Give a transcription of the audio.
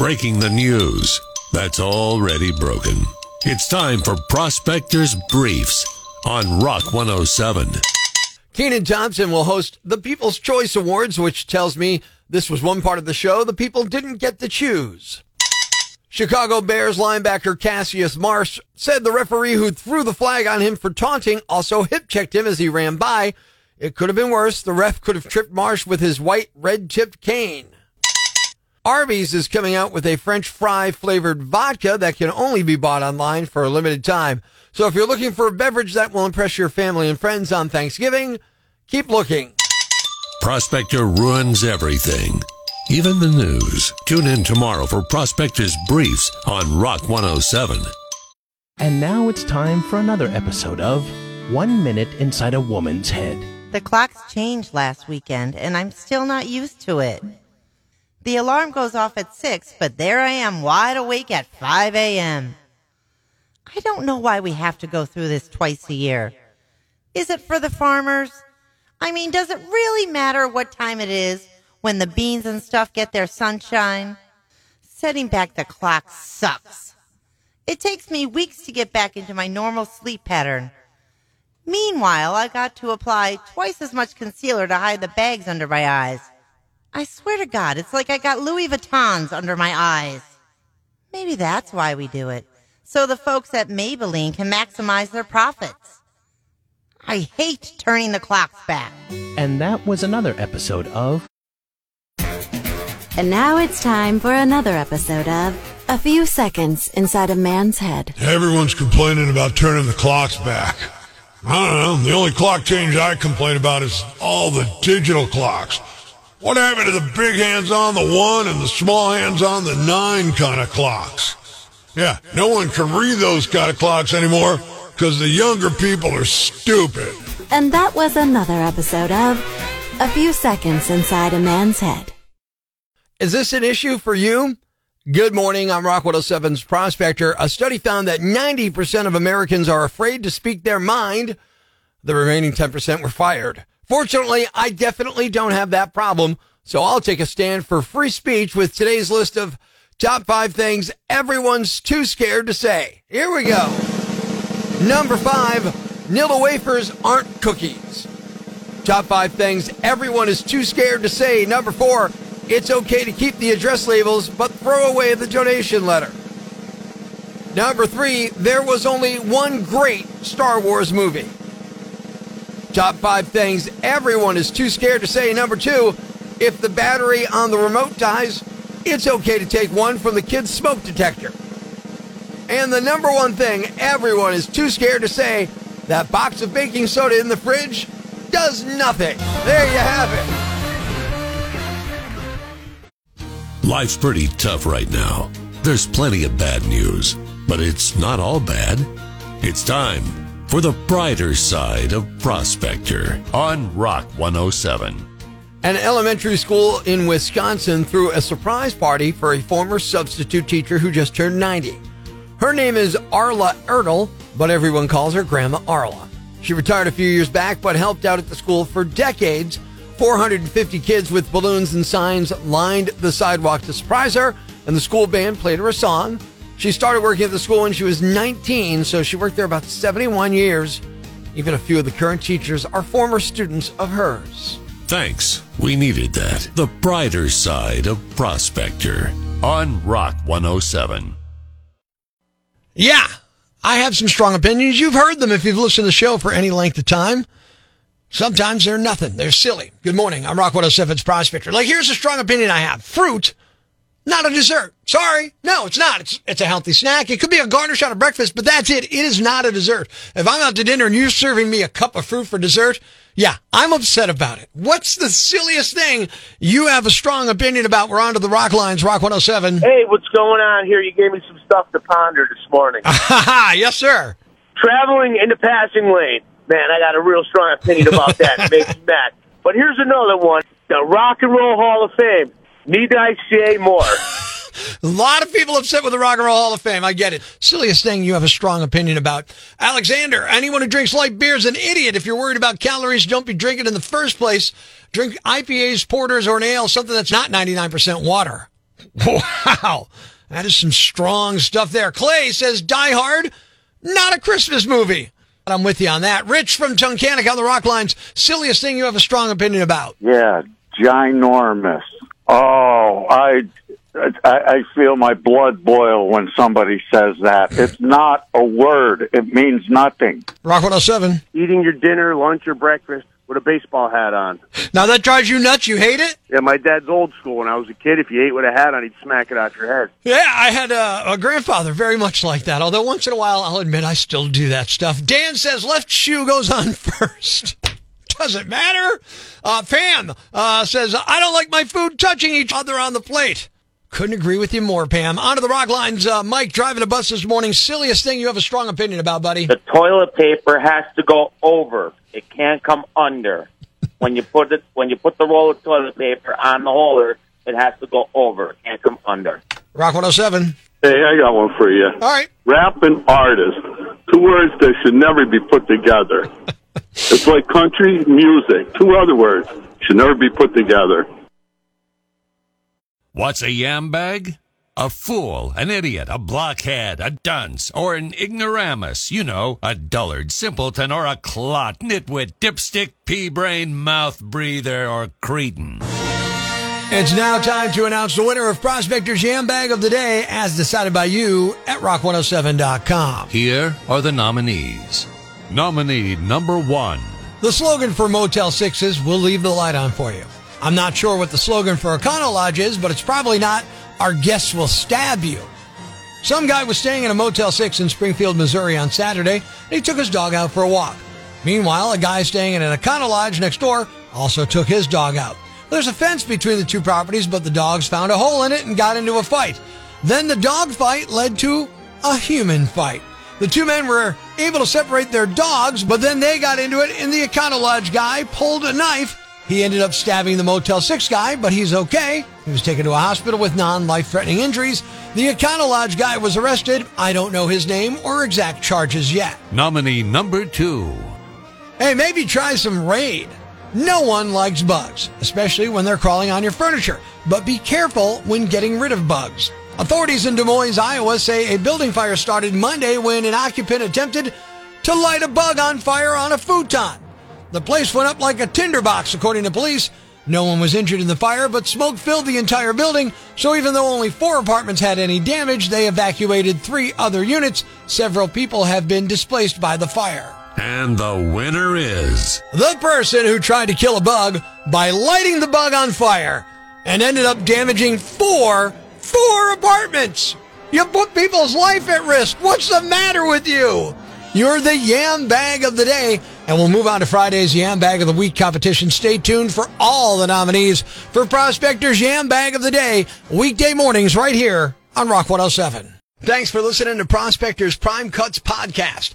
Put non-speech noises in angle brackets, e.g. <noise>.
breaking the news that's already broken. It's time for Prospectors Briefs on Rock 107. Kenan Thompson will host the People's Choice Awards, which tells me this was one part of the show the people didn't get to choose. Chicago Bears linebacker Cassius Marsh said the referee who threw the flag on him for taunting also hip checked him as he ran by. It could have been worse. The ref could have tripped Marsh with his white red tipped cane. Arby's is coming out with a French fry flavored vodka that can only be bought online for a limited time. So if you're looking for a beverage that will impress your family and friends on Thanksgiving, keep looking. Prospector ruins everything, even the news. Tune in tomorrow for Prospectors Briefs on Rock 107. And now it's time for another episode of One Minute Inside a Woman's Head. The clocks changed last weekend, and I'm still not used to it. The alarm goes off at 6, but there I am wide awake at 5 a.m. I don't know why we have to go through this twice a year. Is it for the farmers? I mean, does it really matter what time it is when the beans and stuff get their sunshine? Setting back the clock sucks. It takes me weeks to get back into my normal sleep pattern. Meanwhile, I got to apply twice as much concealer to hide the bags under my eyes. I swear to God, it's like I got Louis Vuittons under my eyes. Maybe that's why we do it. So the folks at Maybelline can maximize their profits. I hate turning the clocks back. And that was another episode of And now it's time for another episode of A Few Seconds Inside a Man's Head. Everyone's complaining about turning the clocks back. I don't know. The only clock change I complain about is all the digital clocks. What happened to the big hands on the one and the small hands on the nine kind of clocks? Yeah, no one can read those kind of clocks anymore because the younger people are stupid. And that was another episode of A Few Seconds Inside a Man's Head. Is this an issue for you? Good morning. I'm Rock 107's Prospector. A study found that 90% of Americans are afraid to speak their mind. The remaining 10% were fired. Fortunately, I definitely don't have that problem. So I'll take a stand for free speech with today's list of top five things everyone's too scared to say. Here we go. Number five, Nilla wafers aren't cookies. Top five things everyone is too scared to say. Number four, it's okay to keep the address labels, but throw away the donation letter. Number three, there was only one great Star Wars movie. Top five things everyone is too scared to say. Number two, if the battery on the remote dies, it's okay to take one from the kid's smoke detector. And the number one thing everyone is too scared to say that box of baking soda in the fridge does nothing. There you have it. Life's pretty tough right now. There's plenty of bad news, but it's not all bad. It's time for the brighter side of Prospector on Rock 107. An elementary school in Wisconsin threw a surprise party for a former substitute teacher who just turned 90. Her name is Arla Erdl, but everyone calls her Grandma Arla. She retired a few years back, but helped out at the school for decades. 450 kids with balloons and signs lined the sidewalk to surprise her, and the school band played her a song. She started working at the school when she was 19, so she worked there about 71 years. Even a few of the current teachers are former students of hers. Thanks. We needed that. The brighter side of Prospector on Rock 107. Yeah, I have some strong opinions. You've heard them if you've listened to the show for any length of time. Sometimes they're nothing. They're silly. Good morning. I'm Rock 107's Prospector. Like, here's a strong opinion I have. Fruit, not a dessert. Sorry. No, it's not. It's, it's a healthy snack. It could be a garnish on a breakfast, but that's it. It is not a dessert. If I'm out to dinner and you're serving me a cup of fruit for dessert, yeah, I'm upset about it. What's the silliest thing you have a strong opinion about? We're on to the Rock Lines, Rock 107. Hey, what's going on here? You gave me some stuff to ponder this morning. <laughs> yes, sir. Traveling in the passing lane. Man, I got a real strong opinion about that. It <laughs> makes me mad. But here's another one. The Rock and Roll Hall of Fame. Need I say more? <laughs> A lot of people upset with the Rock and Roll Hall of Fame. I get it. Silliest thing you have a strong opinion about. Alexander, anyone who drinks light beer is an idiot. If you're worried about calories, don't be drinking in the first place. Drink IPAs, porters, or an ale, something that's not 99% water. <laughs> Wow. That is some strong stuff there. Clay says Die Hard, not a Christmas movie. I'm with you on that. Rich from Tunkhannock on the Rock Lines. Silliest thing you have a strong opinion about. Yeah, ginormous. Oh, I, I, I feel my blood boil when somebody says that. It's not a word. It means nothing. Rock 107. Eating your dinner, lunch, or breakfast with a baseball hat on. Now that drives you nuts. You hate it? Yeah, my dad's old school. When I was a kid, if you ate with a hat on, he'd smack it out your head. Yeah, I had a, a grandfather very much like that. Although once in a while, I'll admit I still do that stuff. Dan says left shoe goes on <laughs> first. Doesn't matter. Uh, Pam uh, says I don't like my food touching each other on the plate. Couldn't agree with you more, Pam. On to the rock lines. Uh, Mike driving a bus this morning. Silliest thing you have a strong opinion about, buddy. The toilet paper has to go over. It can't come under. When you put it, when you put the roll of toilet paper on the holder, it has to go over. It can't come under. Rock 107. Hey, I got one for you. All right. Rap and artist. Two words that should never be put together. <laughs> it's like country music. Two other words should never be put together. What's a yam bag? A fool, an idiot, a blockhead, a dunce, or an ignoramus. You know, a dullard, simpleton, or a clot, nitwit, dipstick, pea-brain, mouth breather, or cretin. It's now time to announce the winner of Prospector's Yam Bag of the Day as decided by you at rock107.com. Here are the nominees. Nominee number one. The slogan for Motel 6 is We'll leave the light on for you. I'm not sure what the slogan for Econo Lodge is, but it's probably not Our guests will stab you. Some guy was staying in a Motel 6 in Springfield, Missouri on Saturday, and he took his dog out for a walk. Meanwhile, a guy staying in an Econo Lodge next door also took his dog out. There's a fence between the two properties, but the dogs found a hole in it and got into a fight. Then the dog fight led to a human fight. The two men were able to separate their dogs, but then they got into it, and the Econo Lodge guy pulled a knife. He ended up stabbing the Motel 6 guy, but he's okay. He was taken to a hospital with non life threatening injuries. The Econo Lodge guy was arrested. I don't know his name or exact charges yet. Nominee number two. Hey, maybe try some Raid. No one likes bugs, especially when they're crawling on your furniture. But be careful when getting rid of bugs. Authorities in Des Moines, Iowa say a building fire started Monday when an occupant attempted to light a bug on fire on a futon. The place went up like a tinderbox, according to police. No one was injured in the fire, but smoke filled the entire building. So even though only four apartments had any damage, they evacuated three other units. Several people have been displaced by the fire. And the winner is. The person who tried to kill a bug by lighting the bug on fire and ended up damaging four, four apartments. You put people's life at risk. What's the matter with you? You're the yam bag of the day. And we'll move on to Friday's Yam Bag of the Week competition. Stay tuned for all the nominees for Prospector's Yam Bag of the Day, weekday mornings right here on Rock 107. Thanks for listening to Prospector's Prime Cuts podcast.